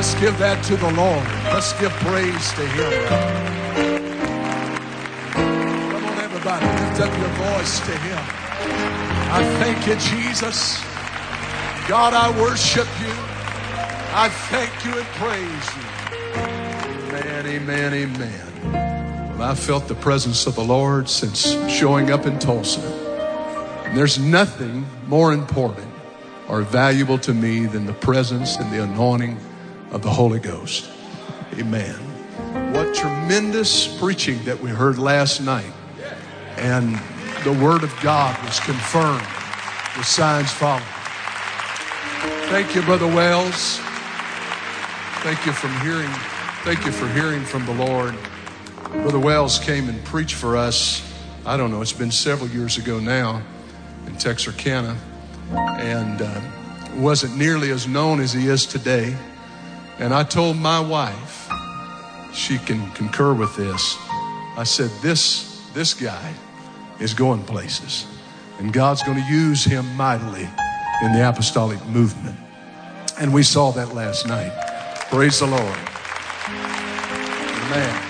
Let's give that to the Lord. Let's give praise to Him. Come on, everybody, lift up your voice to Him. I thank you, Jesus. God, I worship you. I thank you and praise you. Amen, amen, amen. Well, I felt the presence of the Lord since showing up in Tulsa. And there's nothing more important or valuable to me than the presence and the anointing of the Holy Ghost. Amen. What tremendous preaching that we heard last night. And the Word of God was confirmed with signs following. Thank you, Brother Wells. Thank you from hearing. Thank you for hearing from the Lord. Brother Wells came and preached for us. I don't know. It's been several years ago now in Texarkana, and uh, wasn't nearly as known as he is today. And I told my wife, she can concur with this. I said, "This this guy is going places, and God's going to use him mightily in the apostolic movement." And we saw that last night. Praise the Lord. Amen.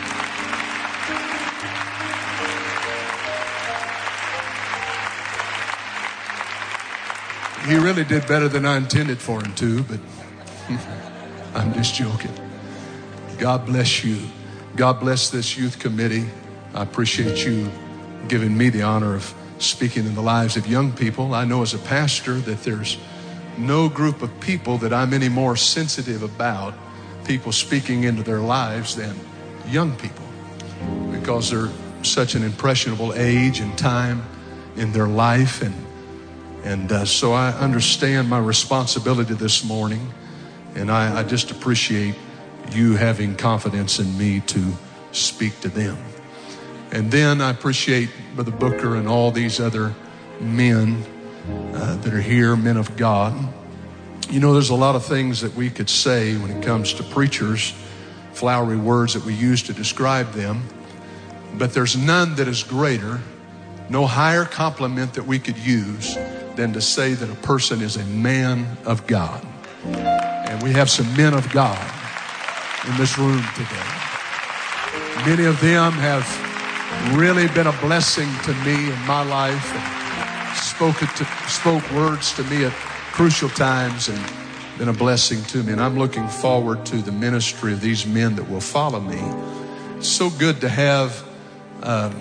He really did better than I intended for him to, but I'm just joking. God bless you. God bless this youth committee. I appreciate you giving me the honor of speaking in the lives of young people. I know as a pastor that there's no group of people that I'm any more sensitive about people speaking into their lives than young people because they're such an impressionable age and time in their life and and uh, so I understand my responsibility this morning and I, I just appreciate you having confidence in me to speak to them and then I appreciate Brother Booker and all these other men uh, that are here, men of God. You know, there's a lot of things that we could say when it comes to preachers, flowery words that we use to describe them, but there's none that is greater, no higher compliment that we could use than to say that a person is a man of God. And we have some men of God in this room today. Many of them have really been a blessing to me in my life and spoke, to, spoke words to me at crucial times and been a blessing to me. And I'm looking forward to the ministry of these men that will follow me. It's so good to have um,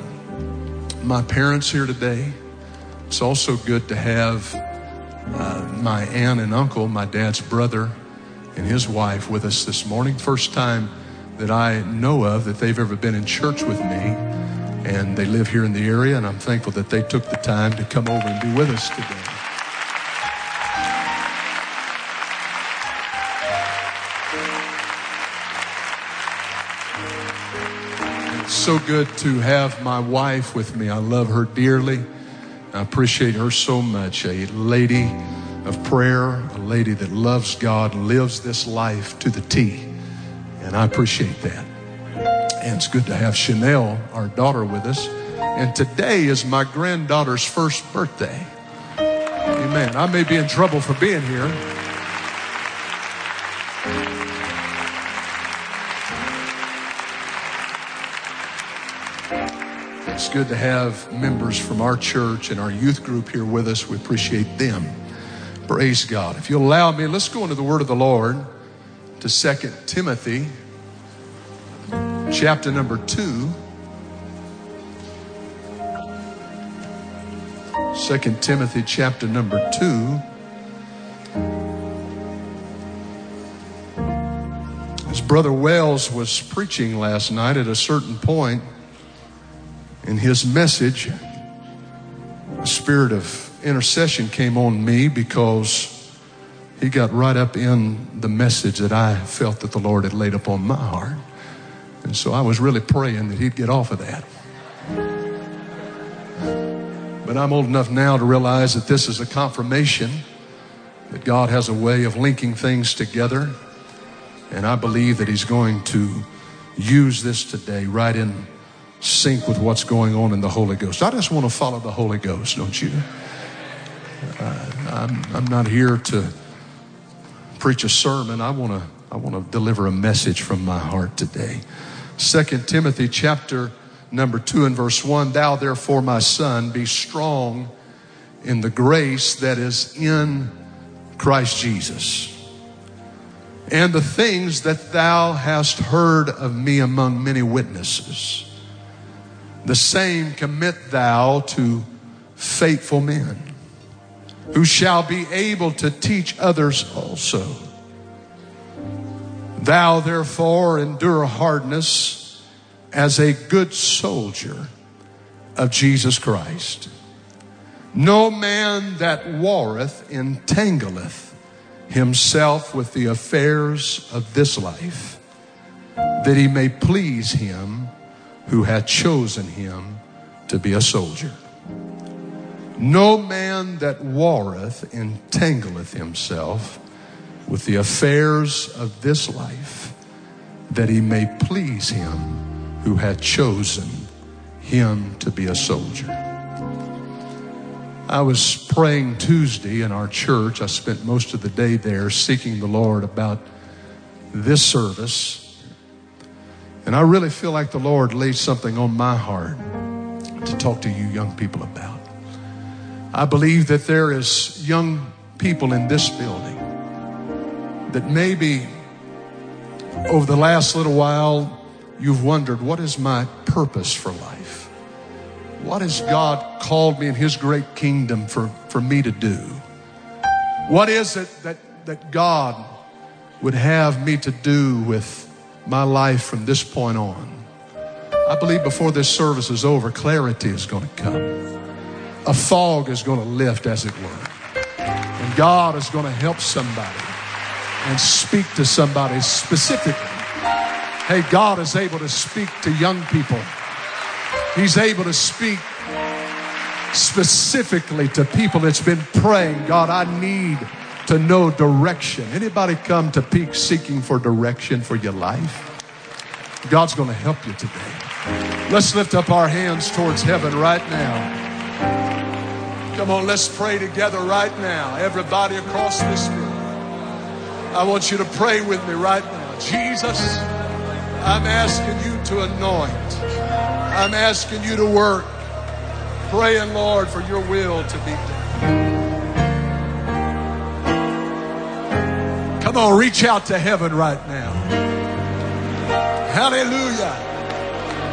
my parents here today. It's also good to have uh, my aunt and uncle, my dad's brother, and his wife with us this morning. First time that I know of that they've ever been in church with me. And they live here in the area, and I'm thankful that they took the time to come over and be with us today. It's so good to have my wife with me. I love her dearly. I appreciate her so much. A lady of prayer, a lady that loves God, lives this life to the T. And I appreciate that. And it's good to have Chanel, our daughter, with us. And today is my granddaughter's first birthday. Amen. I may be in trouble for being here. It's good to have members from our church and our youth group here with us. We appreciate them. Praise God. If you'll allow me, let's go into the word of the Lord to Second Timothy chapter number 2. 2 Timothy chapter number 2. As Brother Wells was preaching last night at a certain point in his message, a spirit of intercession came on me because he got right up in the message that I felt that the Lord had laid upon my heart. And so I was really praying that he'd get off of that. But I'm old enough now to realize that this is a confirmation that God has a way of linking things together. And I believe that he's going to use this today right in sync with what's going on in the Holy Ghost. I just want to follow the Holy Ghost, don't you? Uh, I'm, I'm not here to preach a sermon. I want to I want to deliver a message from my heart today. Second Timothy chapter number 2 and verse 1 Thou therefore, my son, be strong in the grace that is in Christ Jesus. And the things that thou hast heard of me among many witnesses, the same commit thou to faithful men who shall be able to teach others also. Thou therefore endure hardness as a good soldier of Jesus Christ. No man that warreth entangleth himself with the affairs of this life, that he may please him who hath chosen him to be a soldier. No man that warreth entangleth himself with the affairs of this life, that he may please him who hath chosen him to be a soldier. I was praying Tuesday in our church. I spent most of the day there seeking the Lord about this service. And I really feel like the Lord laid something on my heart to talk to you young people about. I believe that there is young people in this building that maybe over the last little while you've wondered, what is my purpose for life? What has God called me in His great kingdom for, for me to do? What is it that, that God would have me to do with my life from this point on? I believe before this service is over, clarity is going to come a fog is going to lift, as it were. And God is going to help somebody and speak to somebody specifically. Hey, God is able to speak to young people. He's able to speak specifically to people that's been praying, God, I need to know direction. Anybody come to peak seeking for direction for your life? God's going to help you today. Let's lift up our hands towards heaven right now. Come on, let's pray together right now. Everybody across this room. I want you to pray with me right now. Jesus, I'm asking you to anoint. I'm asking you to work. Praying, Lord, for your will to be done. Come on, reach out to heaven right now. Hallelujah.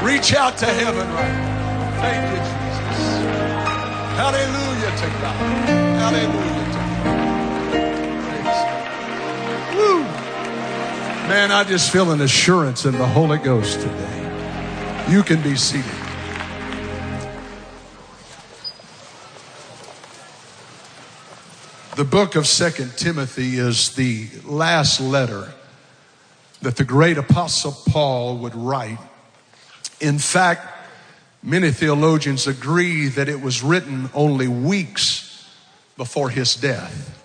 Reach out to heaven right now. Thank you, Jesus. Hallelujah to God. Hallelujah to God. Woo. Man, I just feel an assurance in the Holy Ghost today. You can be seated. The book of Second Timothy is the last letter that the great apostle Paul would write. In fact, Many theologians agree that it was written only weeks before his death.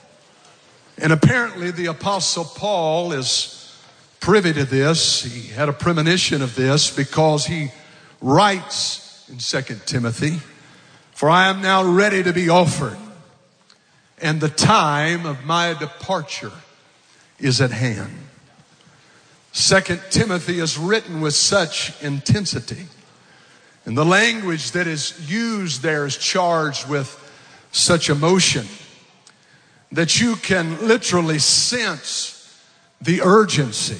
And apparently, the Apostle Paul is privy to this. He had a premonition of this because he writes in 2 Timothy, For I am now ready to be offered, and the time of my departure is at hand. 2 Timothy is written with such intensity and the language that is used there is charged with such emotion that you can literally sense the urgency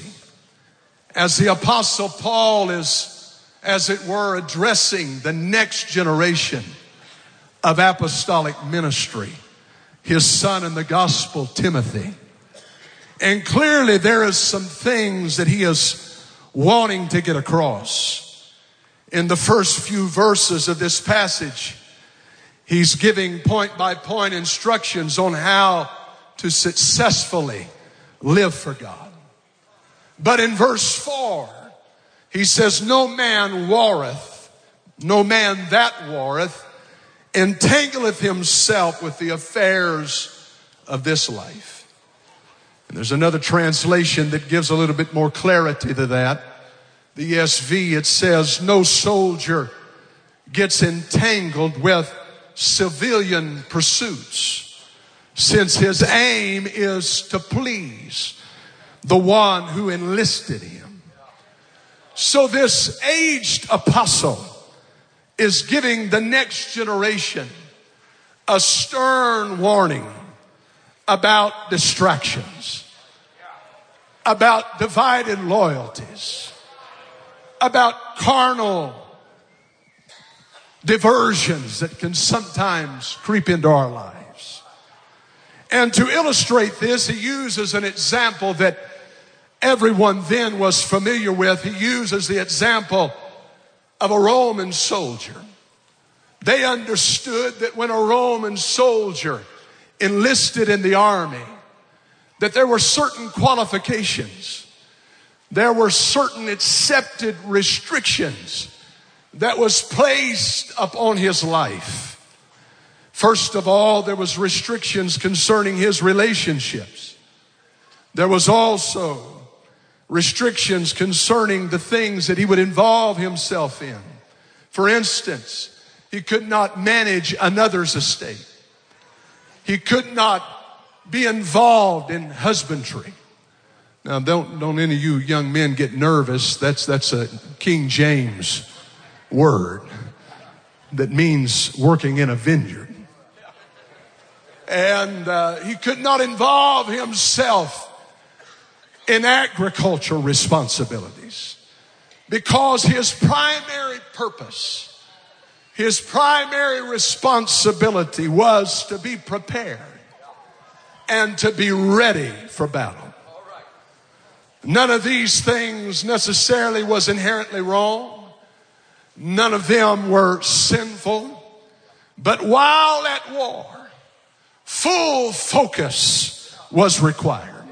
as the apostle Paul is, as it were, addressing the next generation of apostolic ministry, his son in the gospel, Timothy. And clearly there is some things that he is wanting to get across in the first few verses of this passage, he's giving point by point instructions on how to successfully live for God. But in verse 4, he says, No man warreth, no man that warreth, entangleth himself with the affairs of this life. And there's another translation that gives a little bit more clarity to that the ESV, it says, no soldier gets entangled with civilian pursuits since his aim is to please the one who enlisted him. So this aged apostle is giving the next generation a stern warning about distractions, about divided loyalties, about carnal diversions that can sometimes creep into our lives. And to illustrate this, he uses an example that everyone then was familiar with. He uses the example of a Roman soldier. They understood that when a Roman soldier enlisted in the army, that there were certain qualifications. There were certain accepted restrictions that was placed upon his life. First of all, there was restrictions concerning his relationships. There was also restrictions concerning the things that he would involve himself in. For instance, he could not manage another's estate. He could not be involved in husbandry. Now, don't, don't any of you young men get nervous. That's, that's a King James word that means working in a vineyard. And uh, he could not involve himself in agricultural responsibilities because his primary purpose, his primary responsibility was to be prepared and to be ready for battle. None of these things necessarily was inherently wrong. None of them were sinful. But while at war, full focus was required.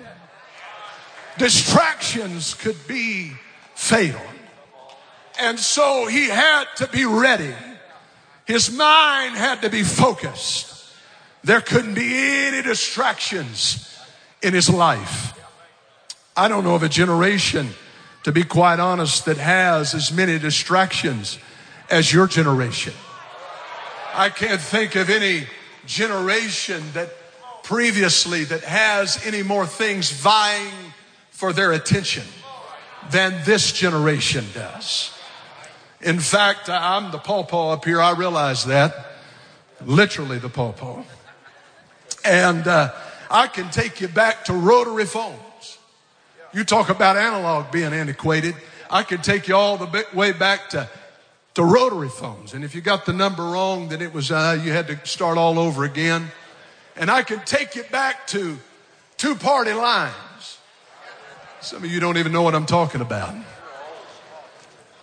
Distractions could be fatal. And so he had to be ready. His mind had to be focused. There couldn't be any distractions in his life. I don't know of a generation to be quite honest, that has as many distractions as your generation. I can't think of any generation that previously that has any more things vying for their attention than this generation does. In fact, I'm the pawpaw up here. I realize that. Literally the pawpaw. And uh, I can take you back to rotary phone. You talk about analog being antiquated. I could take you all the way back to, to rotary phones. And if you got the number wrong, then it was, uh, you had to start all over again. And I could take you back to two party lines. Some of you don't even know what I'm talking about.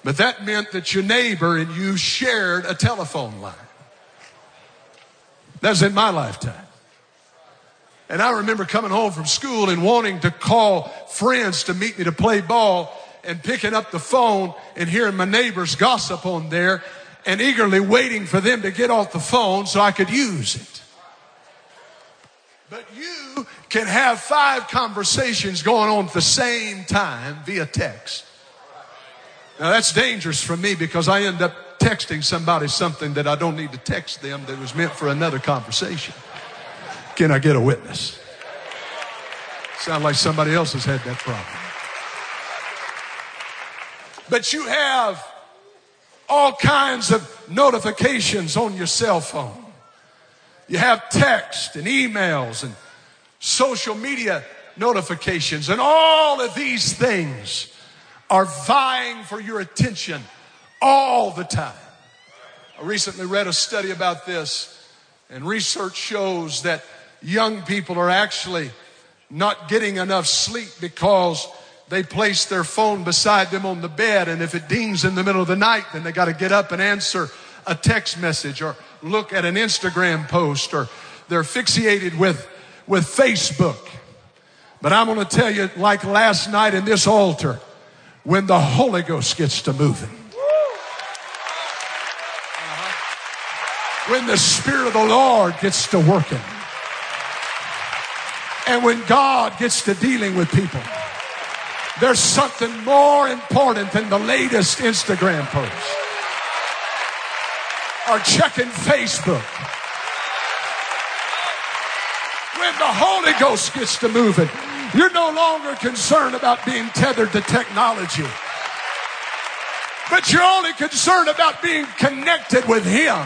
But that meant that your neighbor and you shared a telephone line. That's in my lifetime. And I remember coming home from school and wanting to call friends to meet me to play ball and picking up the phone and hearing my neighbors gossip on there and eagerly waiting for them to get off the phone so I could use it. But you can have five conversations going on at the same time via text. Now that's dangerous for me because I end up texting somebody something that I don't need to text them that was meant for another conversation. Can I get a witness? Sound like somebody else has had that problem. But you have all kinds of notifications on your cell phone. You have text and emails and social media notifications, and all of these things are vying for your attention all the time. I recently read a study about this, and research shows that young people are actually not getting enough sleep because they place their phone beside them on the bed and if it dings in the middle of the night then they got to get up and answer a text message or look at an Instagram post or they're fixated with with Facebook. But I'm going to tell you like last night in this altar when the Holy Ghost gets to moving. Uh-huh. When the Spirit of the Lord gets to working. And when God gets to dealing with people, there's something more important than the latest Instagram post or checking Facebook. When the Holy Ghost gets to moving, You're no longer concerned about being tethered to technology. But you're only concerned about being connected with Him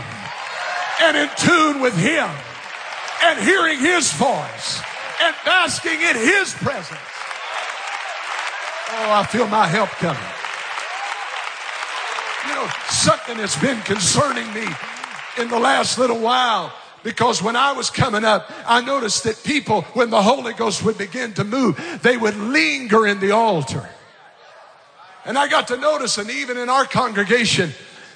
and in tune with Him and hearing His voice and basking in His presence. Oh, I feel my help coming. You know, something that's been concerning me in the last little while because when I was coming up, I noticed that people, when the Holy Ghost would begin to move, they would linger in the altar. And I got to notice, and even in our congregation,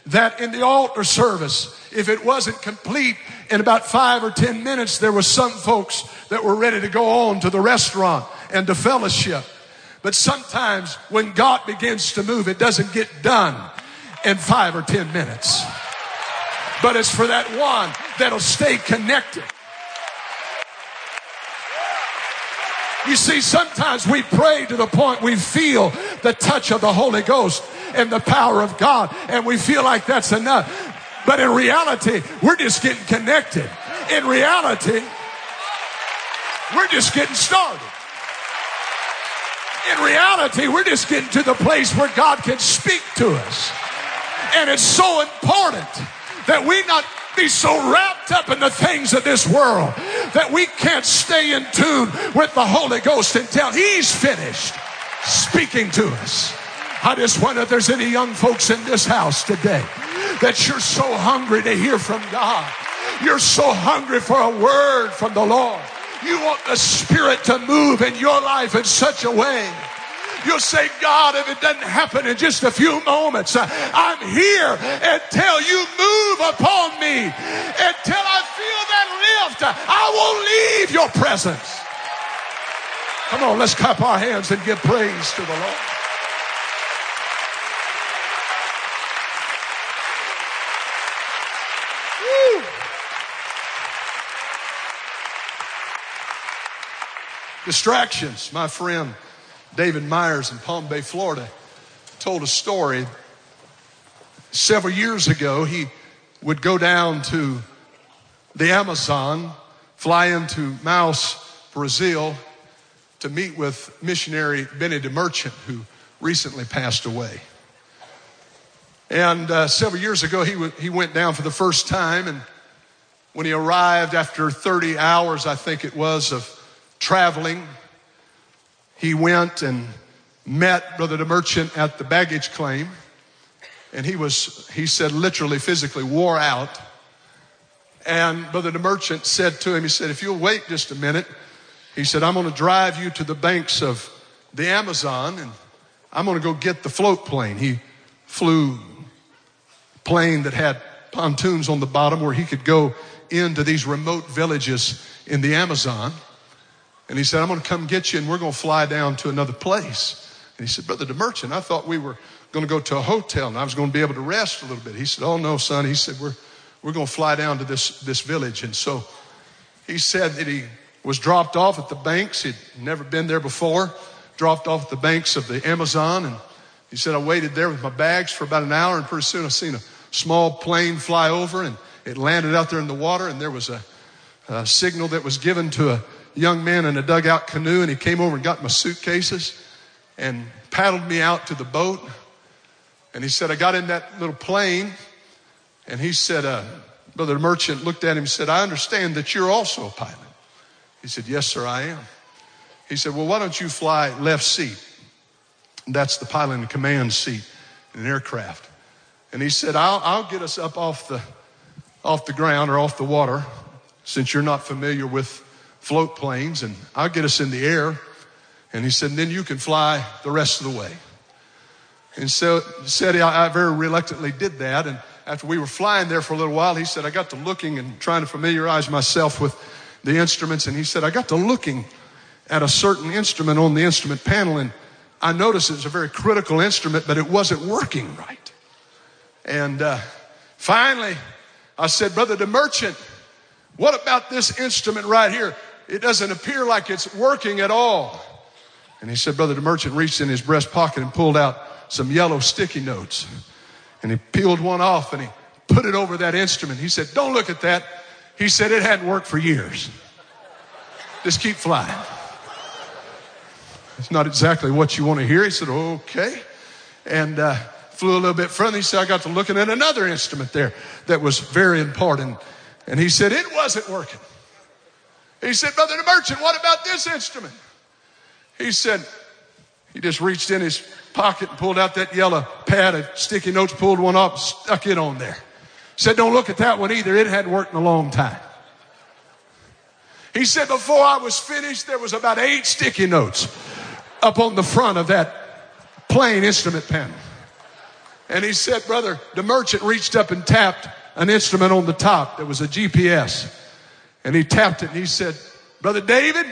that in the altar service, if it wasn't complete in about five or ten minutes, there were some folks that were ready to go on to the restaurant and to fellowship. But sometimes when God begins to move, it doesn't get done in five or ten minutes. But it's for that one that'll stay connected. You see, sometimes we pray to the point we feel the touch of the Holy Ghost and the power of God, and we feel like that's enough. But in reality, we're just getting connected. In reality, we're just getting started. In reality, we're just getting to the place where God can speak to us. And it's so important that we not be so wrapped up in the things of this world that we can't stay in tune with the Holy Ghost until He's finished speaking to us. I just wonder if there's any young folks in this house today that you're so hungry to hear from God. You're so hungry for a word from the Lord. You want the Spirit to move in your life in such a way You'll say, God, if it doesn't happen in just a few moments, uh, I'm here until you move upon me. Until I feel that lift, I won't leave your presence. Come on, let's clap our hands and give praise to the Lord. Distractions, my friend. David Myers in Palm Bay, Florida, told a story. Several years ago, he would go down to the Amazon, fly into Manaus, Brazil, to meet with missionary Benny DeMerchant, who recently passed away. And uh, several years ago, he, w- he went down for the first time. And when he arrived after 30 hours, I think it was, of traveling, he went and met Brother DeMerchant at the baggage claim. And he was, he said, literally, physically wore out. And Brother DeMerchant said to him, he said, if you'll wait just a minute, he said, I'm going to drive you to the banks of the Amazon and I'm going to go get the float plane. He flew plane that had pontoons on the bottom where he could go into these remote villages in the Amazon. And he said, I'm going to come get you and we're going to fly down to another place. And he said, Brother DeMerchant, I thought we were going to go to a hotel and I was going to be able to rest a little bit. He said, Oh, no, son. He said, We're, we're going to fly down to this, this village. And so he said that he was dropped off at the banks. He'd never been there before, dropped off at the banks of the Amazon. And he said, I waited there with my bags for about an hour and pretty soon I seen a small plane fly over and it landed out there in the water and there was a, a signal that was given to a young man in a dugout canoe and he came over and got my suitcases and paddled me out to the boat. And he said, I got in that little plane and he said, uh, Brother Merchant looked at him and said, I understand that you're also a pilot. He said, Yes, sir, I am. He said, Well, why don't you fly left seat? That's the pilot and command seat in an aircraft. And he said, I'll, I'll get us up off the, off the ground or off the water since you're not familiar with float planes and I'll get us in the air. And he said, and then you can fly the rest of the way. And so said I, I very reluctantly did that. And after we were flying there for a little while, he said, I got to looking and trying to familiarize myself with the instruments. And he said, I got to looking at a certain instrument on the instrument panel and I noticed it was a very critical instrument, but it wasn't working right. And uh, finally, I said, Brother DeMerchant, what about this instrument right here? it doesn't appear like it's working at all. And he said, Brother, DeMerchant reached in his breast pocket and pulled out some yellow sticky notes. And he peeled one off and he put it over that instrument. He said, Don't look at that. He said, It hadn't worked for years. Just keep flying. It's not exactly what you want to hear. He said, Okay. And uh, flew a little bit further. He said, I got to looking at another instrument there that was very important. And he said, It wasn't working. He said, Brother DeMerchant, what about this instrument? He said, He just reached in his pocket and pulled out that yellow pad of sticky notes, pulled one up, stuck it on there. Said, Don't look at that one either. It hadn't worked in a long time. He said, Before I was finished, there was about eight sticky notes up on the front of that plain instrument panel. And he said, Brother, DeMerchant reached up and tapped an instrument on the top that was a GPS. And he tapped it and he said, Brother David,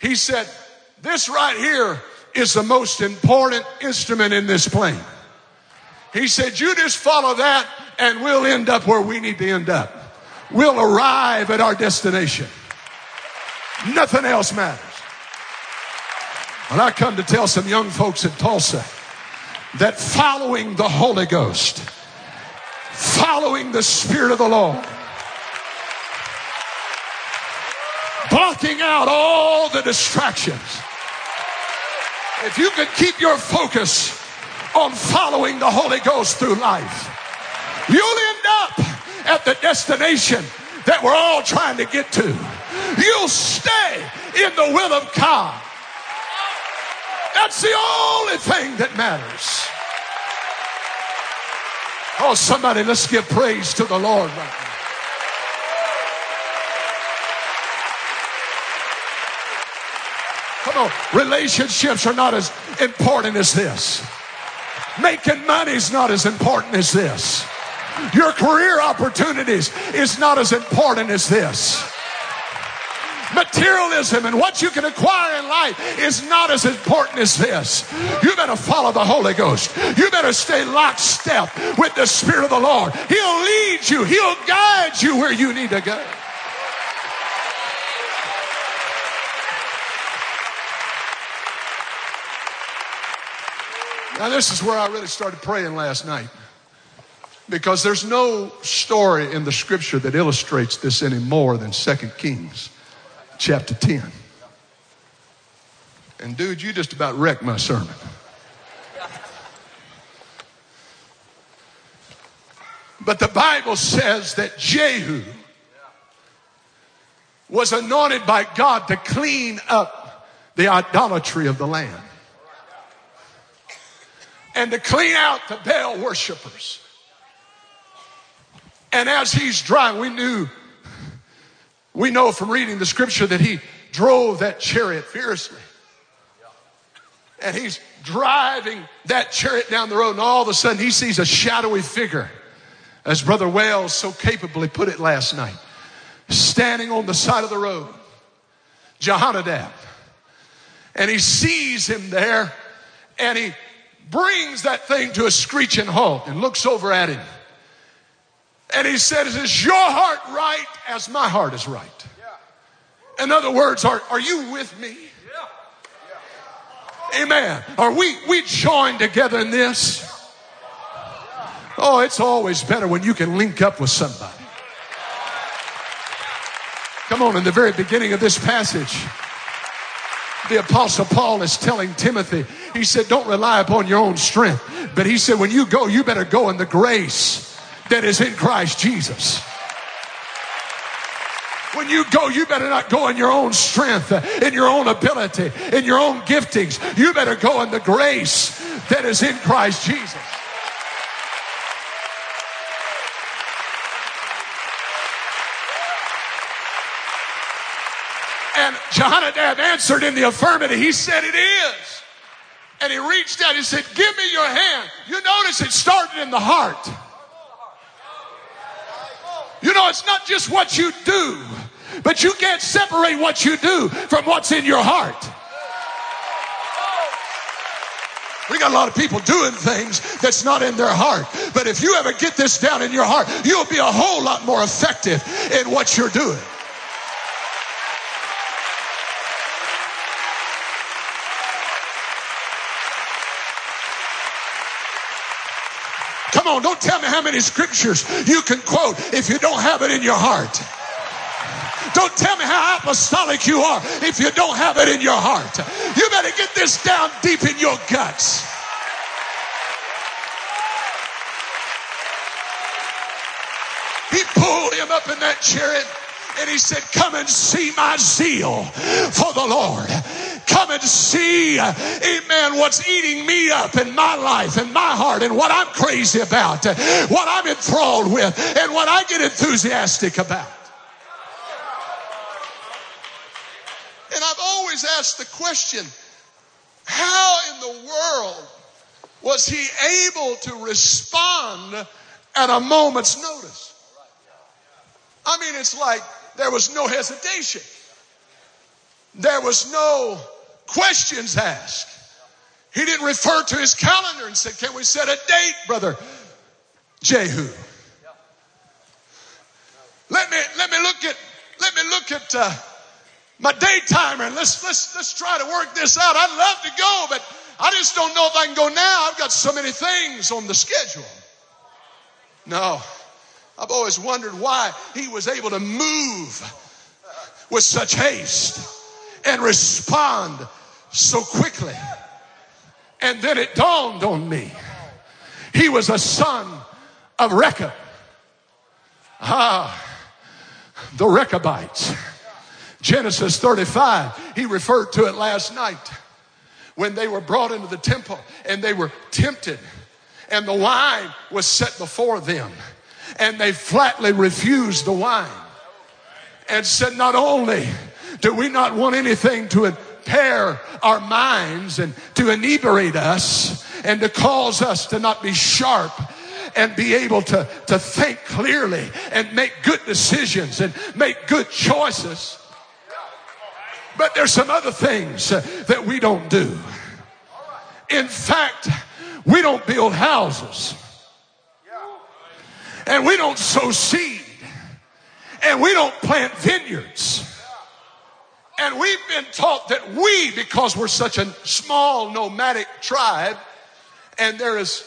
he said, this right here is the most important instrument in this plane. He said, You just follow that and we'll end up where we need to end up. We'll arrive at our destination. Nothing else matters. When I come to tell some young folks in Tulsa that following the Holy Ghost, following the Spirit of the Lord, blocking out all the distractions, if you can keep your focus on following the Holy Ghost through life, you'll end up at the destination that we're all trying to get to. You'll stay in the will of God. That's the only thing that matters. Oh, somebody, let's give praise to the Lord right now. Come on, relationships are not as important as this. Making money is not as important as this. Your career opportunities is not as important as this. Materialism and what you can acquire in life is not as important as this. You better follow the Holy Ghost. You better stay lockstep with the Spirit of the Lord. He'll lead you, He'll guide you where you need to go. Now, this is where I really started praying last night. Because there's no story in the scripture that illustrates this any more than 2 Kings chapter 10. And dude, you just about wrecked my sermon. But the Bible says that Jehu was anointed by God to clean up the idolatry of the land and to clean out the Baal worshipers. And as he's driving, we knew, we know from reading the scripture that he drove that chariot fiercely. And he's driving that chariot down the road, and all of a sudden he sees a shadowy figure, as Brother Wells so capably put it last night, standing on the side of the road, Jehonadab. And he sees him there, and he brings that thing to a screeching halt and looks over at him. And he says, Is your heart right as my heart is right? In other words, are, are you with me? Amen. Are we we joined together in this? Oh, it's always better when you can link up with somebody. Come on, in the very beginning of this passage, the apostle Paul is telling Timothy, he said, don't rely upon your own strength. But he said, when you go, you better go in the grace that is in Christ Jesus. When you go, you better not go in your own strength, in your own ability, in your own giftings. You better go in the grace that is in Christ Jesus. And Jehonadab answered in the affirmative. He said, It is. And he reached out and said, Give me your hand. You notice it started in the heart. You know, it's not just what you do, but you can't separate what you do from what's in your heart. We got a lot of people doing things that's not in their heart. But if you ever get this down in your heart, you'll be a whole lot more effective in what you're doing. On, don't tell me how many scriptures you can quote if you don't have it in your heart. Don't tell me how apostolic you are if you don't have it in your heart. You better get this down deep in your guts. He pulled him up in that chariot and he said, Come and see my zeal for the Lord. Come and see, amen, what's eating me up in my life and my heart and what I'm crazy about, what I'm enthralled with, and what I get enthusiastic about. And I've always asked the question how in the world was he able to respond at a moment's notice? I mean, it's like there was no hesitation. There was no questions asked. He didn't refer to his calendar and said, Can we set a date, brother Jehu? Let me let me look at let me look at uh, my day timer and let's let's let's try to work this out. I'd love to go, but I just don't know if I can go now. I've got so many things on the schedule. No. I've always wondered why he was able to move with such haste and respond so quickly. And then it dawned on me. He was a son of Rechab. Ah, the Rechabites. Genesis 35, he referred to it last night when they were brought into the temple and they were tempted and the wine was set before them and they flatly refused the wine and said, Not only do we not want anything to impair our minds and to inebriate us and to cause us to not be sharp and be able to, to think clearly and make good decisions and make good choices. But there's some other things uh, that we don't do. In fact, we don't build houses and we don't sow seed and we don't plant vineyards. And we've been taught that we, because we're such a small nomadic tribe, and there is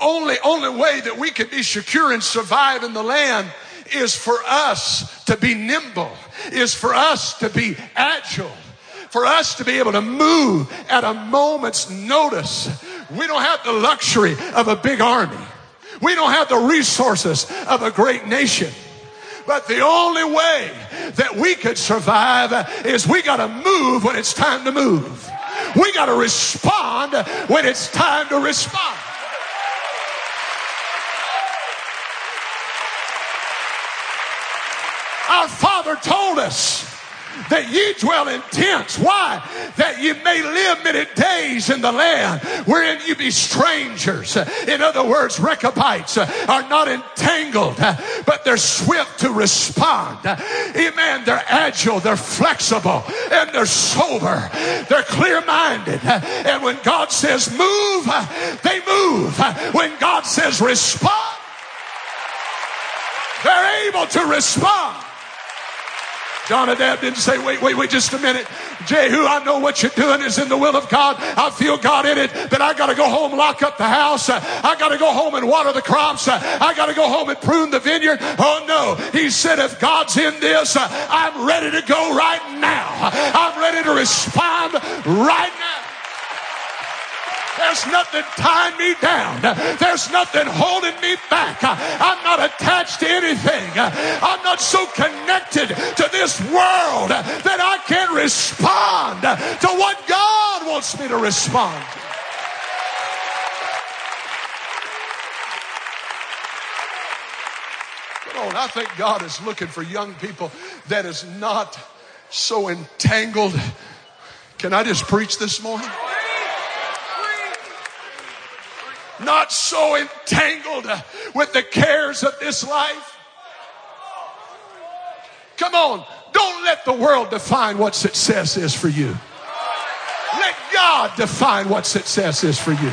only only way that we can be secure and survive in the land is for us to be nimble, is for us to be agile, for us to be able to move at a moment's notice. We don't have the luxury of a big army. We don't have the resources of a great nation. But the only way that we could survive is we got to move when it's time to move. We got to respond when it's time to respond. Our Father told us that ye dwell in tents. Why? That ye may live many days in the land wherein you be strangers. In other words, Rechabites are not entangled, but they're swift to respond. Amen. They're agile, they're flexible, and they're sober. They're clear minded. And when God says move, they move. When God says respond, they're able to respond. Jonadab didn't say, wait, wait, wait just a minute. Jehu, I know what you're doing is in the will of God. I feel God in it, but I got to go home, lock up the house. I got to go home and water the crops. I got to go home and prune the vineyard. Oh no. He said, if God's in this, I'm ready to go right now. I'm ready to respond right now. There's nothing tying me down. There's nothing holding me back. I'm not attached to anything. I'm not so connected to this world that I can't respond to what God wants me to respond. Come on, I think God is looking for young people that is not so entangled. Can I just preach this morning? Not so entangled with the cares of this life. Come on, don't let the world define what success is for you. Let God define what success is for you.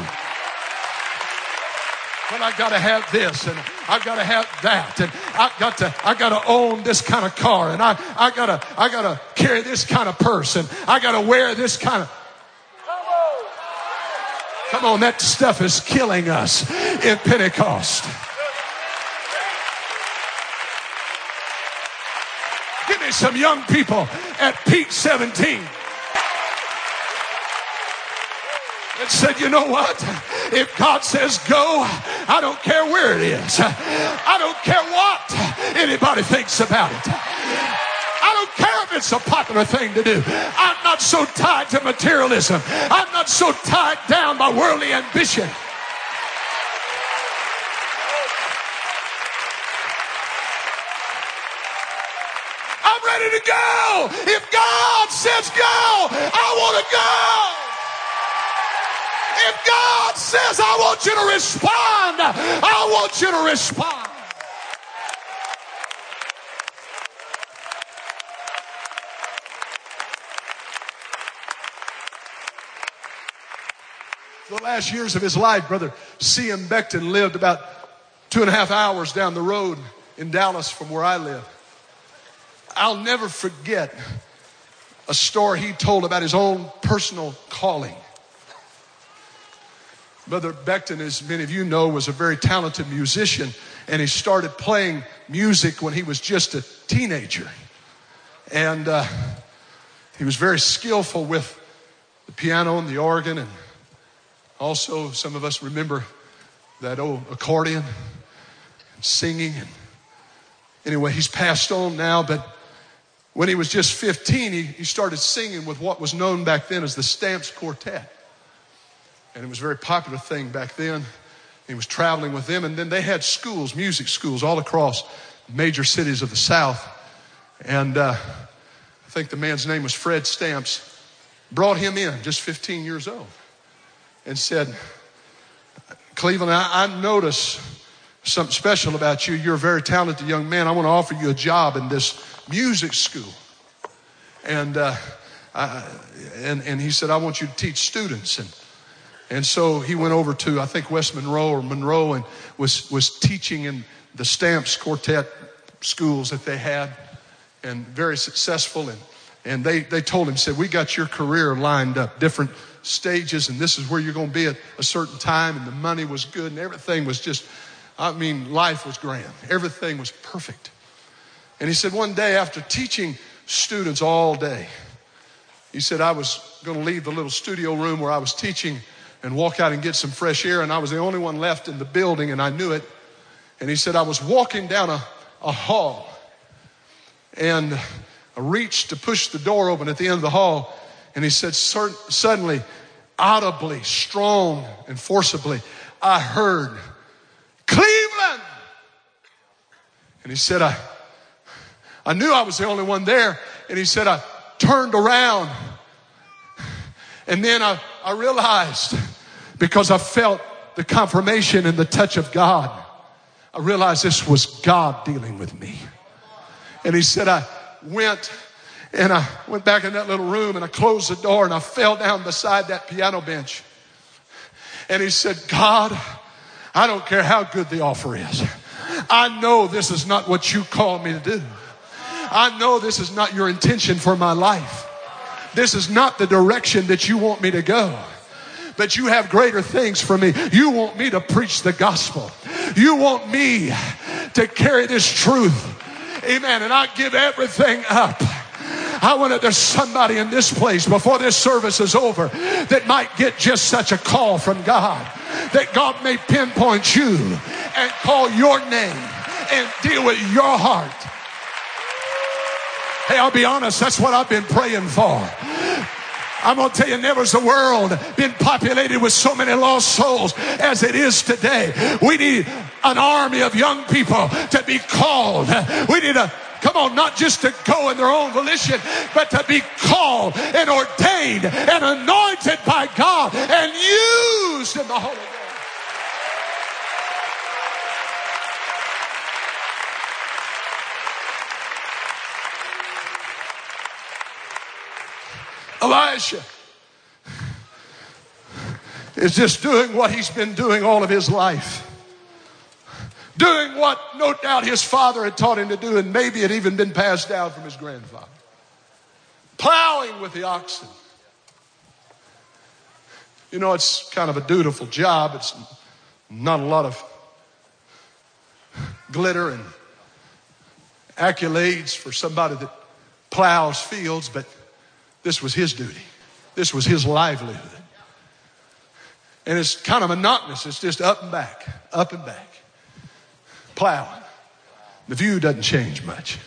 But I gotta have this and I've gotta have that and I've got to I gotta own this kind of car and I, I gotta I gotta carry this kind of purse and I gotta wear this kind of Come on, that stuff is killing us in Pentecost. Give me me some young people at peak 17 and said, You know what? If God says go, I don't care where it is. I don't care what anybody thinks about it. If it's a popular thing to do. I'm not so tied to materialism. I'm not so tied down by worldly ambition. I'm ready to go. If God says go, I want to go. If God says, I want you to respond, I want you to respond. The last years of his life, Brother C.M. Becton lived about two and a half hours down the road in Dallas from where I live. I'll never forget a story he told about his own personal calling. Brother Becton, as many of you know, was a very talented musician, and he started playing music when he was just a teenager. And uh, he was very skillful with the piano and the organ, and also some of us remember that old accordion and singing. And anyway, he's passed on now, but when he was just 15, he, he started singing with what was known back then as the Stamps Quartet. And it was a very popular thing back then. He was traveling with them, and then they had schools, music schools, all across major cities of the South. And uh, I think the man's name was Fred Stamps. Brought him in, just 15 years old, and said, Cleveland, I, I notice something special about you. You're a very talented young man. I want to offer you a job in this music school. And, uh, I, and, and he said, I want you to teach students. And and so he went over to, I think, West Monroe or Monroe and was, was teaching in the Stamps Quartet schools that they had and very successful. And, and they, they told him, said, we got your career lined up, different stages, and this is where you're going to be at a certain time. And the money was good and everything was just, I mean, life was grand. Everything was perfect. And he said, one day after teaching students all day, he said, I was going to leave the little studio room where I was teaching and walk out and get some fresh air. And I was the only one left in the building, and I knew it. And he said, I was walking down a, a hall, and I reached to push the door open at the end of the hall. And he said, suddenly, audibly, strong, and forcibly, I heard, Cleveland! And he said, I, I knew I was the only one there. And he said, I turned around. And then I, I realized because I felt the confirmation and the touch of God. I realized this was God dealing with me. And he said, I went and I went back in that little room and I closed the door and I fell down beside that piano bench. And he said, God, I don't care how good the offer is. I know this is not what you called me to do. I know this is not your intention for my life. This is not the direction that you want me to go but you have greater things for me. You want me to preach the gospel. You want me to carry this truth. Amen. And I give everything up. I want there's somebody in this place before this service is over that might get just such a call from God that God may pinpoint you and call your name and deal with your heart. Hey, I'll be honest, that's what I've been praying for. I'm going to tell you, never's the world been populated with so many lost souls as it is today. We need an army of young people to be called. We need a Come on, not just to go in their own volition, but to be called and ordained and anointed by God and used in the Holy Ghost. Elisha is just doing what he's been doing all of his life. Doing what no doubt his father had taught him to do, and maybe it even been passed down from his grandfather. Plowing with the oxen. You know, it's kind of a dutiful job. It's not a lot of glitter and accolades for somebody that plows fields, but this was his duty. This was his livelihood. And it's kind of monotonous. It's just up and back, up and back, plowing. The view doesn't change much.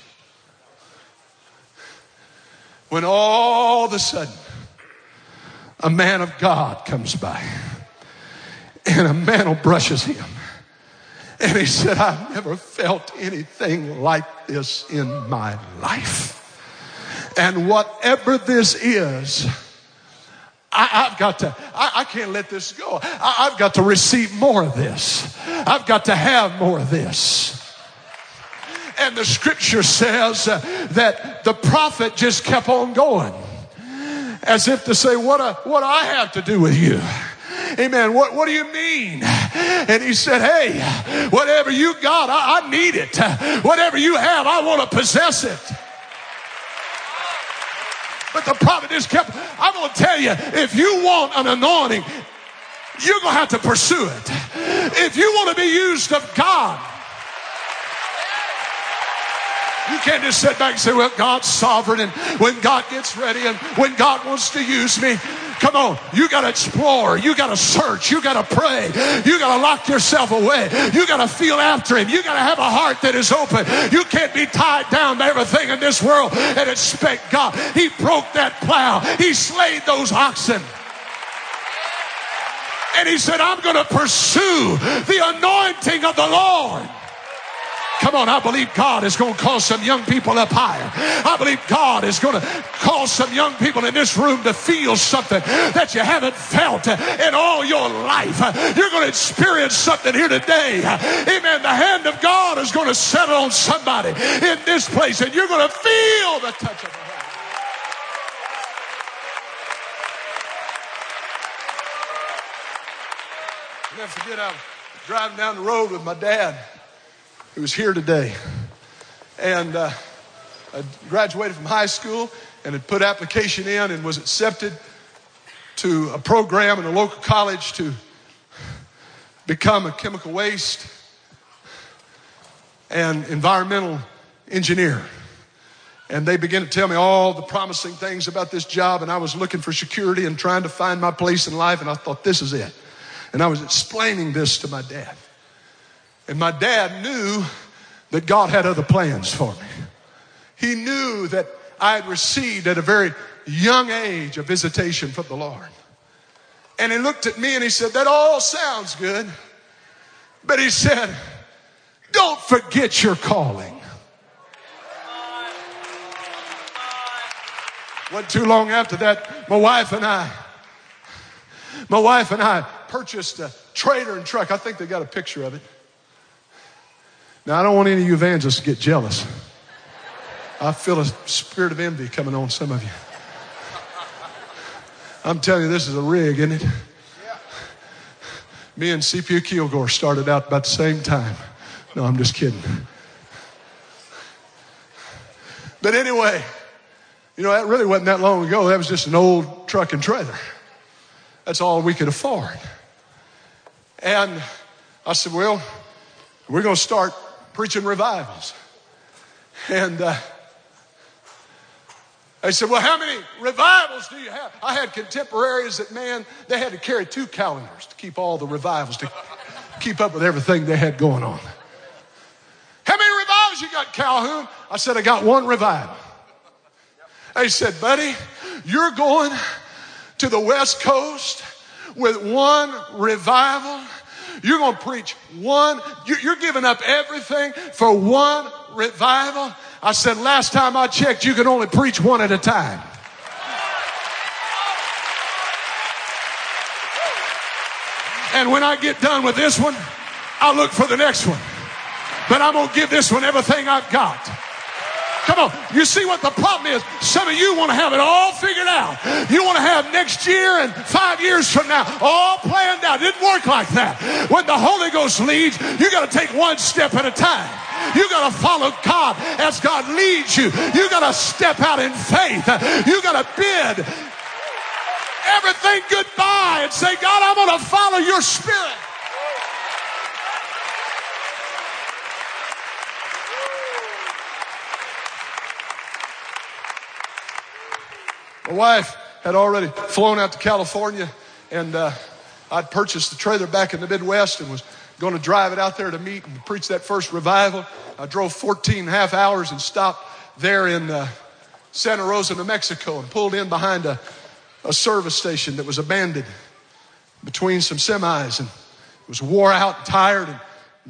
When all of a sudden, a man of God comes by and a mantle brushes him. And he said, I've never felt anything like this in my life. And whatever this is, I, have got to, I, I, can't let this go. I, I've got to receive more of this. I've got to have more of this. And the scripture says uh, that the prophet just kept on going as if to say, what, a, what I have to do with you? Amen. What, what do you mean? And he said, Hey, whatever you got, I, I need it. Whatever you have, I want to possess it. But the prophet just kept, I'm going to tell you, if you want an anointing, you're going to have to pursue it. If you want to be used of God, you can't just sit back and say, well, God's sovereign and when God gets ready and when God wants to use me. Come on, you got to explore, you got to search, you got to pray, you got to lock yourself away, you got to feel after Him, you got to have a heart that is open. You can't be tied down to everything in this world and expect God. He broke that plow, He slayed those oxen. And He said, I'm going to pursue the anointing of the Lord. Come on, I believe God is going to call some young people up higher. I believe God is going to call some young people in this room to feel something that you haven't felt in all your life. You're going to experience something here today. Amen. The hand of God is going to settle on somebody in this place, and you're going to feel the touch of hand. Never forget, I was driving down the road with my dad who was here today. And uh, I graduated from high school and had put application in and was accepted to a program in a local college to become a chemical waste and environmental engineer. And they began to tell me all the promising things about this job, and I was looking for security and trying to find my place in life, and I thought, this is it. And I was explaining this to my dad. And my dad knew that God had other plans for me. He knew that I had received at a very young age a visitation from the Lord. And he looked at me and he said, That all sounds good. But he said, Don't forget your calling. Wasn't too long after that, my wife and I, my wife and I purchased a trailer and truck. I think they got a picture of it. Now, I don't want any of you evangelists to get jealous. I feel a spirit of envy coming on some of you. I'm telling you, this is a rig, isn't it? Me and CPU Kilgore started out about the same time. No, I'm just kidding. But anyway, you know, that really wasn't that long ago. That was just an old truck and trailer. That's all we could afford. And I said, well, we're going to start preaching revivals. And uh, said, Well, how many revivals do you have? I had contemporaries that, man, they had to carry two calendars to keep all the revivals, to keep up with everything they had going on. How many revivals you got, Calhoun? I said, I got one revival. They said, Buddy, you're going to the West Coast with one revival you're going to preach one, you're giving up everything for one revival. I said, last time I checked, you can only preach one at a time. And when I get done with this one, I'll look for the next one. But I'm going to give this one everything I've got. Come on. You see what the problem is? Some of you want to have it all figured out. You want to have next year and five years from now all planned out. It didn't work like that. When the Holy Ghost leads, you got to take one step at a time. You got to follow God as God leads you. You got to step out in faith. You got to bid everything goodbye and say, God, I'm going to follow your spirit. My wife had already flown out to California, and uh, I'd purchased the trailer back in the Midwest and was going to drive it out there to meet and preach that first revival. I drove 14 and a half hours and stopped there in uh, Santa Rosa, New Mexico, and pulled in behind a, a service station that was abandoned between some semis and was wore out, and tired, and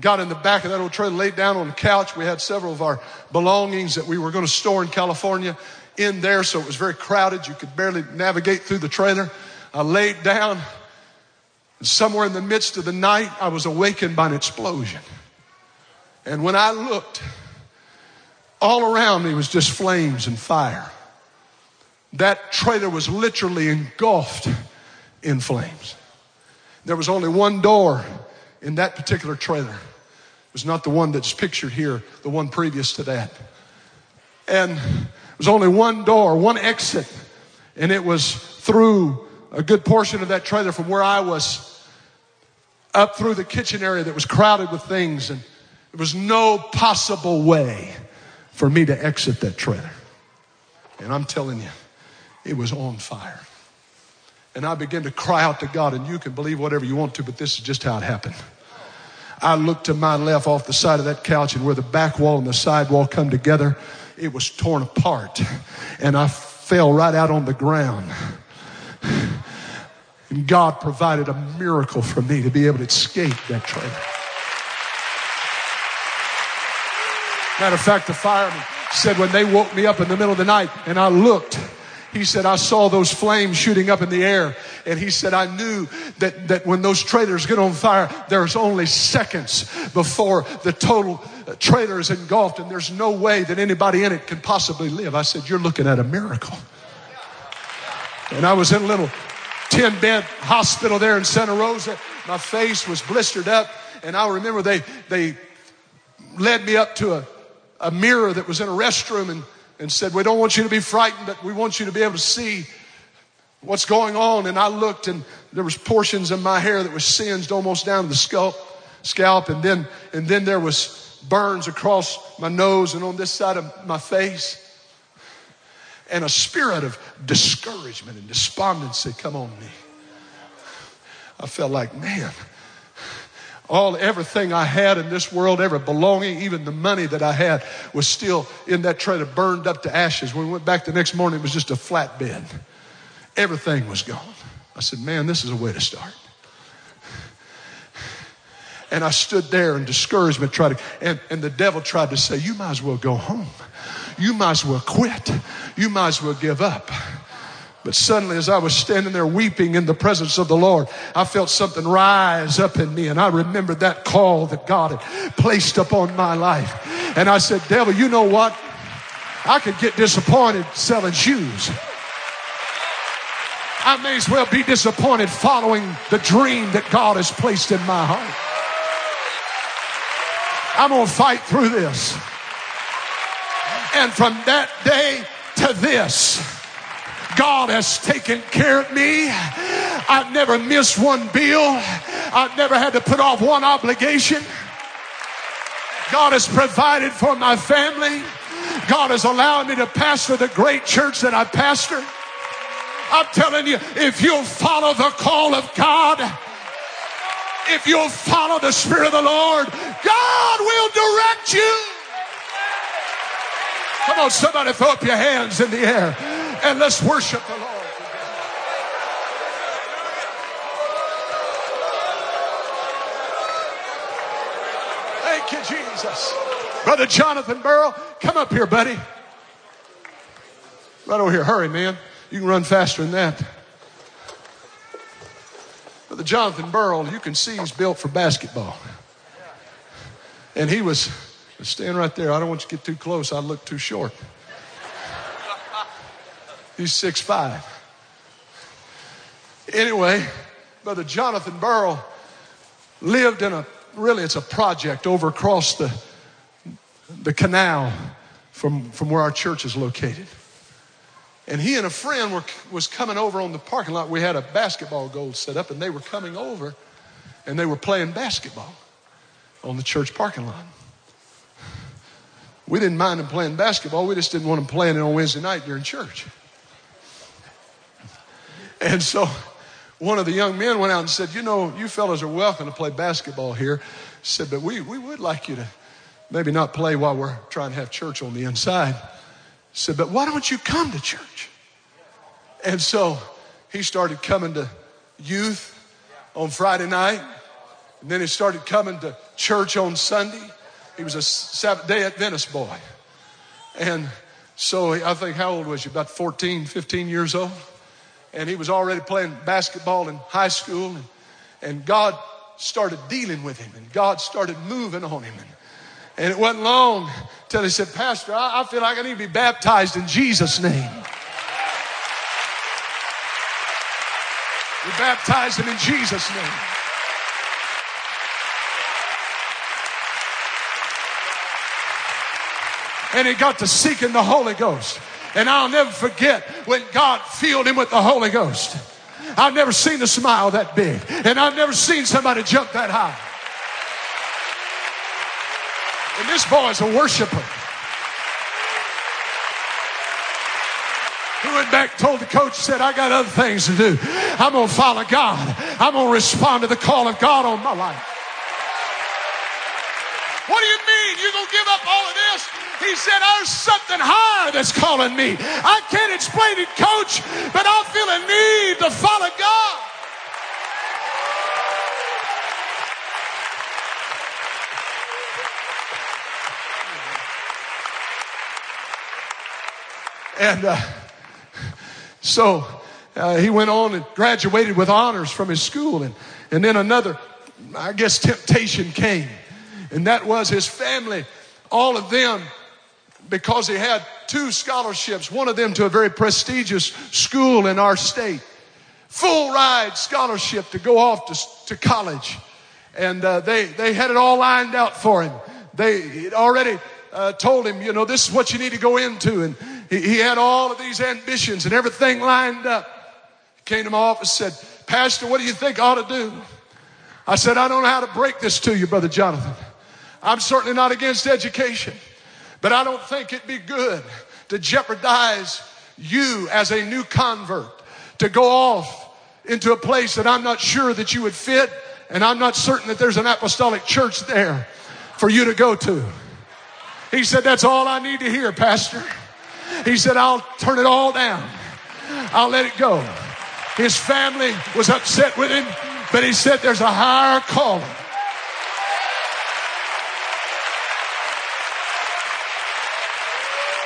got in the back of that old trailer, laid down on the couch. We had several of our belongings that we were going to store in California in there, so it was very crowded. You could barely navigate through the trailer. I laid down, and somewhere in the midst of the night, I was awakened by an explosion. And when I looked, all around me was just flames and fire. That trailer was literally engulfed in flames. There was only one door in that particular trailer. It was not the one that's pictured here, the one previous to that. And was only one door, one exit, and it was through a good portion of that trailer from where I was up through the kitchen area that was crowded with things, and there was no possible way for me to exit that trailer. And I'm telling you, it was on fire. And I began to cry out to God, and you can believe whatever you want to, but this is just how it happened. I looked to my left off the side of that couch, and where the back wall and the side wall come together, it was torn apart. And I fell right out on the ground. And God provided a miracle for me to be able to escape that trailer. Matter of fact, the fireman said when they woke me up in the middle of the night and I looked, he said, I saw those flames shooting up in the air. And he said, I knew that, that when those trailers get on fire, there's only seconds before the total uh, trailer is engulfed and there's no way that anybody in it can possibly live. I said, You're looking at a miracle. And I was in a little 10 bed hospital there in Santa Rosa. My face was blistered up. And I remember they, they led me up to a, a mirror that was in a restroom and, and said, We don't want you to be frightened, but we want you to be able to see what's going on. And I looked and there was portions of my hair that was singed almost down to the scalp, scalp. And then, and then there was burns across my nose and on this side of my face. And a spirit of discouragement and despondency come on me. I felt like, man, all everything I had in this world, every belonging, even the money that I had was still in that trailer burned up to ashes. When we went back the next morning, it was just a flat bed. Everything was gone. I said, man, this is a way to start. And I stood there in discouragement, tried to, and, and the devil tried to say, You might as well go home. You might as well quit. You might as well give up. But suddenly, as I was standing there weeping in the presence of the Lord, I felt something rise up in me, and I remembered that call that God had placed upon my life. And I said, Devil, you know what? I could get disappointed selling shoes. I may as well be disappointed following the dream that God has placed in my heart. I'm going to fight through this. And from that day to this, God has taken care of me. I've never missed one bill. I've never had to put off one obligation. God has provided for my family. God has allowed me to pastor the great church that I pastor. I'm telling you, if you'll follow the call of God, if you'll follow the Spirit of the Lord, God will direct you. Come on, somebody throw up your hands in the air and let's worship the Lord. Thank you, Jesus. Brother Jonathan Burrow, come up here, buddy. Right over here. Hurry, man. You can run faster than that. Brother Jonathan Burrow, you can see he's built for basketball. And he was, stand right there. I don't want you to get too close. I look too short. He's six five. Anyway, Brother Jonathan Burrow lived in a really it's a project over across the the canal from, from where our church is located. And he and a friend were was coming over on the parking lot. We had a basketball goal set up, and they were coming over and they were playing basketball on the church parking lot. We didn't mind them playing basketball, we just didn't want them playing it on Wednesday night during church. And so one of the young men went out and said, You know, you fellas are welcome to play basketball here. Said, But we, we would like you to maybe not play while we're trying to have church on the inside. Said, But why don't you come to church? And so he started coming to youth on Friday night. And then he started coming to church on Sunday. He was a Sabbath day Adventist boy. And so I think, how old was you? About 14, 15 years old? And he was already playing basketball in high school. And, and God started dealing with him, and God started moving on him. And, and it wasn't long till he said, Pastor, I, I feel like I need to be baptized in Jesus' name. We baptized him in Jesus' name. And he got to seeking the Holy Ghost. And I'll never forget when God filled him with the Holy Ghost. I've never seen a smile that big. And I've never seen somebody jump that high. And this boy's a worshiper. He went back, told the coach, said, I got other things to do. I'm going to follow God. I'm going to respond to the call of God on my life. What do you mean? You're going to give up all of this? He said, There's something higher that's calling me. I can't explain it, coach, but I feel a need to follow God. And uh, so uh, he went on and graduated with honors from his school. And, and then another, I guess, temptation came. And that was his family, all of them, because he had two scholarships, one of them to a very prestigious school in our state. Full ride scholarship to go off to, to college. And uh, they, they had it all lined out for him. They already uh, told him, you know, this is what you need to go into. And he, he had all of these ambitions and everything lined up. Came to my office and said, Pastor, what do you think I ought to do? I said, I don't know how to break this to you, Brother Jonathan. I'm certainly not against education, but I don't think it'd be good to jeopardize you as a new convert to go off into a place that I'm not sure that you would fit, and I'm not certain that there's an apostolic church there for you to go to. He said, That's all I need to hear, Pastor. He said, I'll turn it all down. I'll let it go. His family was upset with him, but he said, There's a higher calling.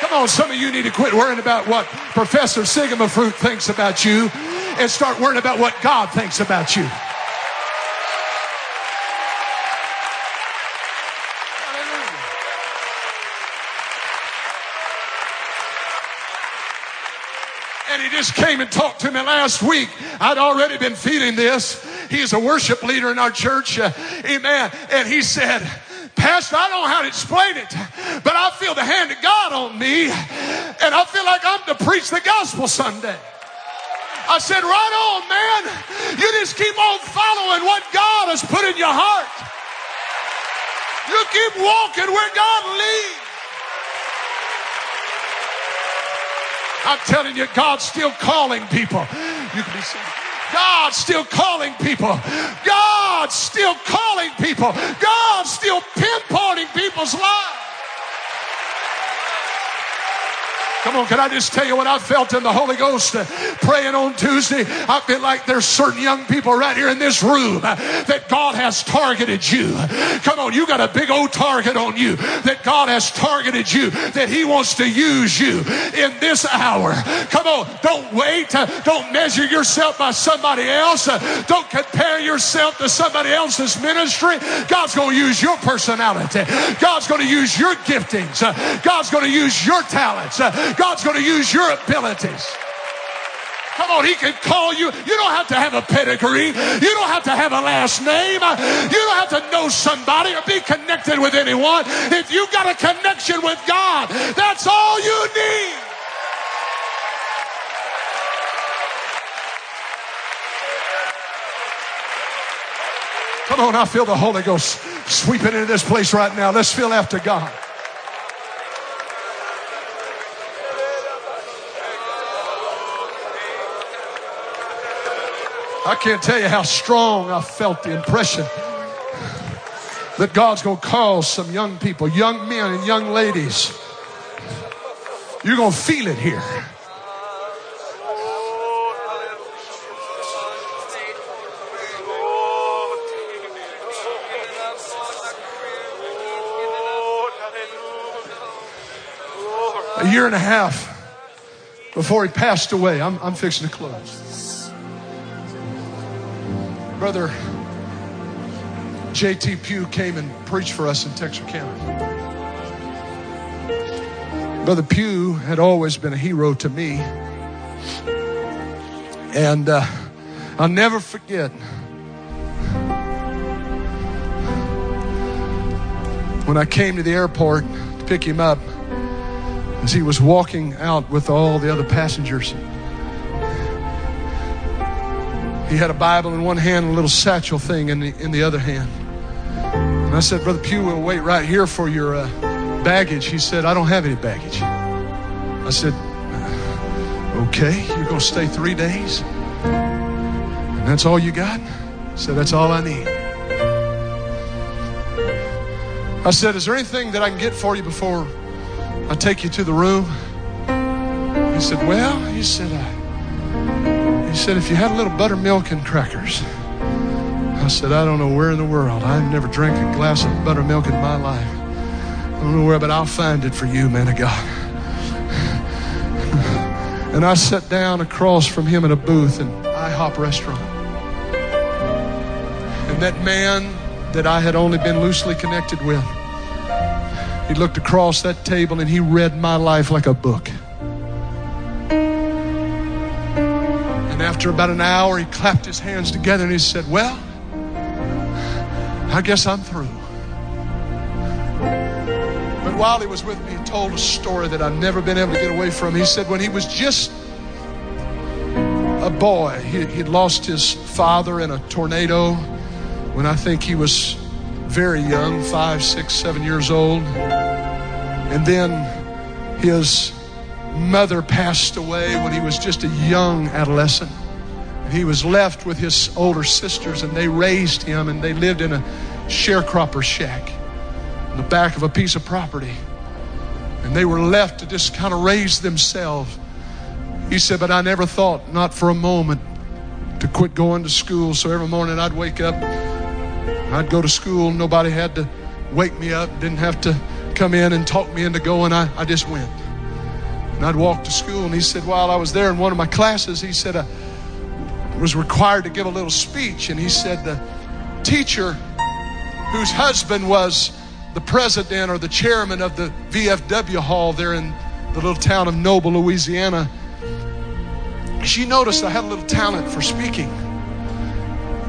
Come on, some of you need to quit worrying about what Professor Sigmund Freud thinks about you and start worrying about what God thinks about you. And he just came and talked to me last week. I'd already been feeling this. He's a worship leader in our church. Uh, amen. And he said, Pastor, I don't know how to explain it, but I feel the hand of God on me, and I feel like I'm to preach the gospel Sunday. I said, right on, man. You just keep on following what God has put in your heart. You keep walking where God leads. I'm telling you, God's still calling people. You can be seated. God's still calling people. God's still calling people. God's still pinpointing people's lives. Come on, can I just tell you what I felt in the Holy Ghost uh, praying on Tuesday? I feel like there's certain young people right here in this room uh, that God has targeted you. Come on, you got a big old target on you that God has targeted you, that He wants to use you in this hour. Come on, don't wait. Uh, don't measure yourself by somebody else. Uh, don't compare yourself to somebody else's ministry. God's going to use your personality. God's going to use your giftings. God's going to use your talents. Uh, God's going to use your abilities. Come on, he can call you. You don't have to have a pedigree. You don't have to have a last name. You don't have to know somebody or be connected with anyone. If you've got a connection with God, that's all you need. Come on, I feel the Holy Ghost sweeping into this place right now. Let's feel after God. I can't tell you how strong I felt the impression that God's going to call some young people, young men and young ladies. You're going to feel it here. A year and a half before he passed away, I'm, I'm fixing to close. Brother J.T. Pugh came and preached for us in Texarkana. Brother Pugh had always been a hero to me. And uh, I'll never forget when I came to the airport to pick him up as he was walking out with all the other passengers. He had a Bible in one hand, and a little satchel thing in the, in the other hand. And I said, Brother Pugh, we'll wait right here for your uh, baggage. He said, I don't have any baggage. I said, Okay, you're going to stay three days? And that's all you got? He said, That's all I need. I said, Is there anything that I can get for you before I take you to the room? He said, Well, he said, he said, if you had a little buttermilk and crackers. I said, I don't know where in the world. I've never drank a glass of buttermilk in my life. I don't know where, but I'll find it for you, man of God. And I sat down across from him in a booth in IHOP restaurant. And that man that I had only been loosely connected with, he looked across that table and he read my life like a book. After about an hour, he clapped his hands together and he said, Well, I guess I'm through. But while he was with me, he told a story that I've never been able to get away from. He said when he was just a boy, he, he'd lost his father in a tornado when I think he was very young, five, six, seven years old. And then his mother passed away when he was just a young adolescent he was left with his older sisters, and they raised him, and they lived in a sharecropper shack in the back of a piece of property. And they were left to just kind of raise themselves. He said, But I never thought, not for a moment, to quit going to school. So every morning I'd wake up, I'd go to school. Nobody had to wake me up, didn't have to come in and talk me into going. I, I just went. And I'd walk to school. And he said, While I was there in one of my classes, he said, I, was required to give a little speech, and he said the teacher whose husband was the president or the chairman of the VFW hall there in the little town of Noble, Louisiana, she noticed I had a little talent for speaking.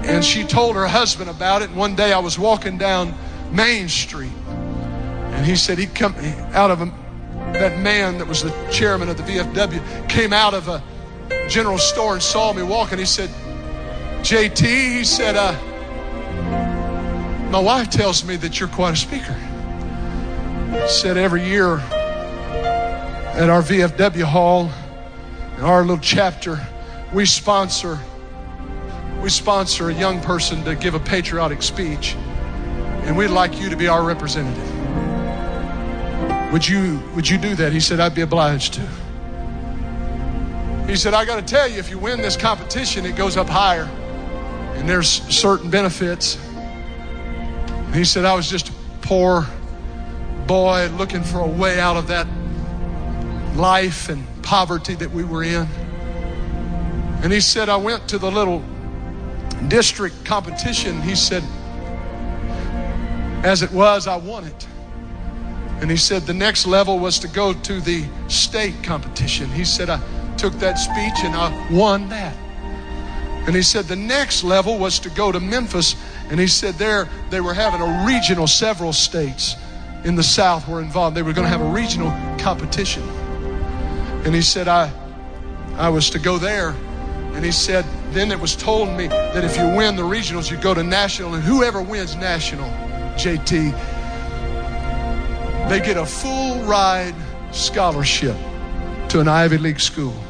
And she told her husband about it. And one day I was walking down Main Street, and he said he'd come out of a, that man that was the chairman of the VFW came out of a general store and saw me walking. He said, JT, he said, uh, my wife tells me that you're quite a speaker. He said every year at our VFW hall, in our little chapter, we sponsor we sponsor a young person to give a patriotic speech, and we'd like you to be our representative. Would you would you do that? He said, I'd be obliged to. He said, I got to tell you, if you win this competition, it goes up higher. And there's certain benefits. And he said, I was just a poor boy looking for a way out of that life and poverty that we were in. And he said, I went to the little district competition. He said, as it was, I won it. And he said, the next level was to go to the state competition. He said, I took that speech and I won that. And he said the next level was to go to Memphis. And he said there they were having a regional, several states in the South were involved. They were going to have a regional competition. And he said, I, I was to go there. And he said, then it was told me that if you win the regionals, you go to national. And whoever wins national, JT, they get a full ride scholarship to an Ivy League school.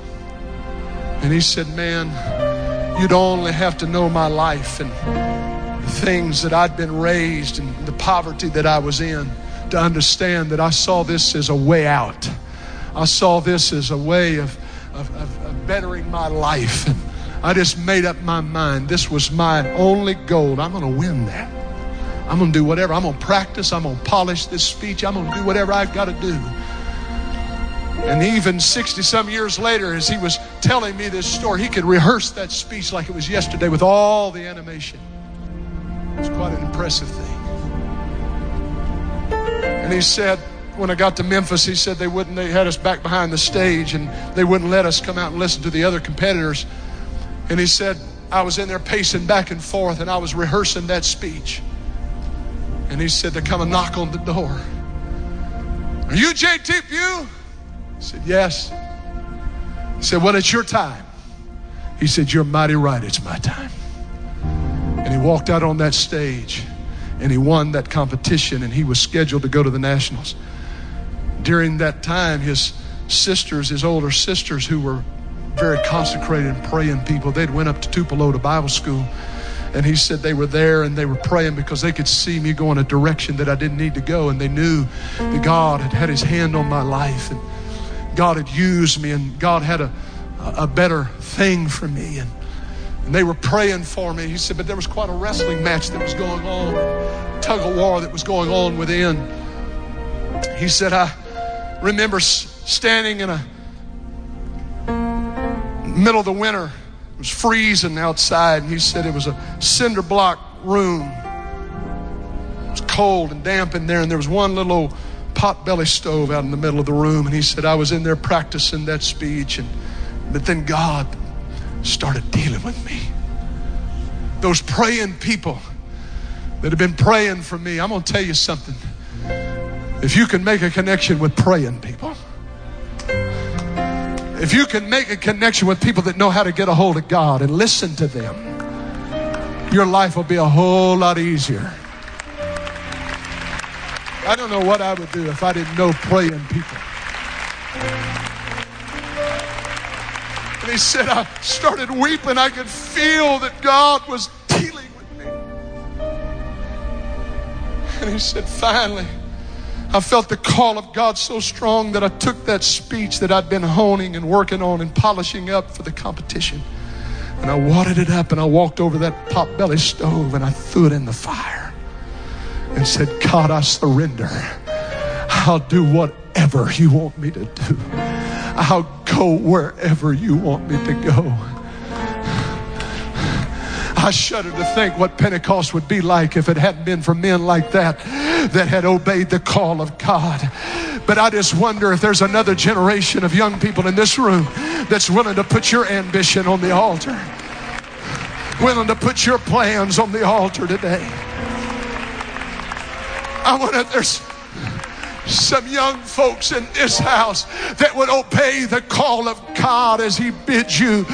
And he said, Man, You'd only have to know my life and the things that I'd been raised and the poverty that I was in to understand that I saw this as a way out. I saw this as a way of, of, of, of bettering my life. And I just made up my mind. This was my only goal. I'm going to win that. I'm going to do whatever. I'm going to practice. I'm going to polish this speech. I'm going to do whatever I've got to do. And even 60 some years later, as he was telling me this story, he could rehearse that speech like it was yesterday with all the animation. It's quite an impressive thing. And he said, when I got to Memphis, he said they wouldn't, they had us back behind the stage and they wouldn't let us come out and listen to the other competitors. And he said, I was in there pacing back and forth and I was rehearsing that speech. And he said, There come a knock on the door. Are you JT Pugh? I said, Yes. He said, Well, it's your time. He said, You're mighty right, it's my time. And he walked out on that stage and he won that competition and he was scheduled to go to the Nationals. During that time, his sisters, his older sisters, who were very consecrated and praying people, they'd went up to Tupelo to Bible school. And he said they were there and they were praying because they could see me going a direction that I didn't need to go. And they knew that God had had his hand on my life. And God had used me and God had a, a better thing for me. And, and they were praying for me. He said, but there was quite a wrestling match that was going on, tug of war that was going on within. He said, I remember standing in a middle of the winter. It was freezing outside. And he said it was a cinder block room. It was cold and damp in there. And there was one little potbelly stove out in the middle of the room. And he said, I was in there practicing that speech. And, but then God started dealing with me. Those praying people that have been praying for me, I'm going to tell you something. If you can make a connection with praying people, if you can make a connection with people that know how to get a hold of God and listen to them, your life will be a whole lot easier. I don't know what I would do if I didn't know praying people. And he said, I started weeping. I could feel that God was dealing with me. And he said, finally, I felt the call of God so strong that I took that speech that I'd been honing and working on and polishing up for the competition. And I wadded it up and I walked over that potbelly stove and I threw it in the fire and said, God, I surrender. I'll do whatever you want me to do. I'll go wherever you want me to go. I shudder to think what Pentecost would be like if it hadn't been for men like that that had obeyed the call of God. But I just wonder if there's another generation of young people in this room that's willing to put your ambition on the altar, willing to put your plans on the altar today. I want to, there's some young folks in this house that would obey the call of God as He bids you.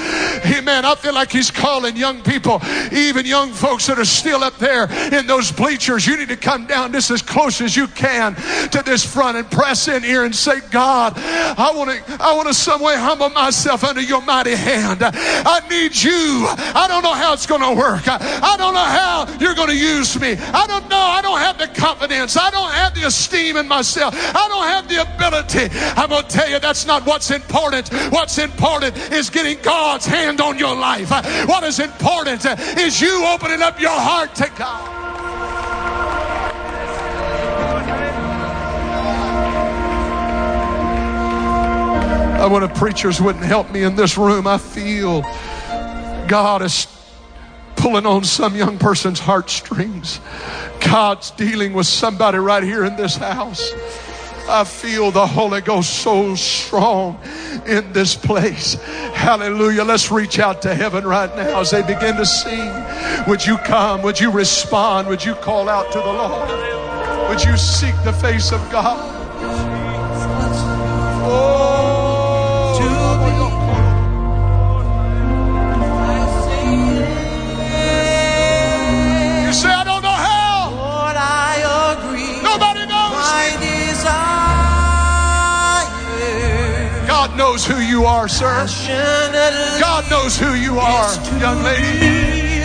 Amen. I feel like He's calling young people, even young folks that are still up there in those bleachers. You need to come down just as close as you can to this front and press in here and say, God, I want to, I want to some way humble myself under your mighty hand. I need you. I don't know how it's going to work. I don't know how you're going to use me. I don't know. I don't have the confidence. I don't have the esteem in myself. I don't have the ability. I'm going to tell you that's not what's important. What's important is getting God's hand on your life. What is important is you opening up your heart to God. I want if preachers wouldn't help me in this room. I feel God is pulling on some young person's heartstrings. God's dealing with somebody right here in this house. I feel the Holy Ghost so strong in this place. Hallelujah. Let's reach out to heaven right now as they begin to sing. Would you come? Would you respond? Would you call out to the Lord? Would you seek the face of God? Oh. Knows who you are, sir. God knows who you are, young lady.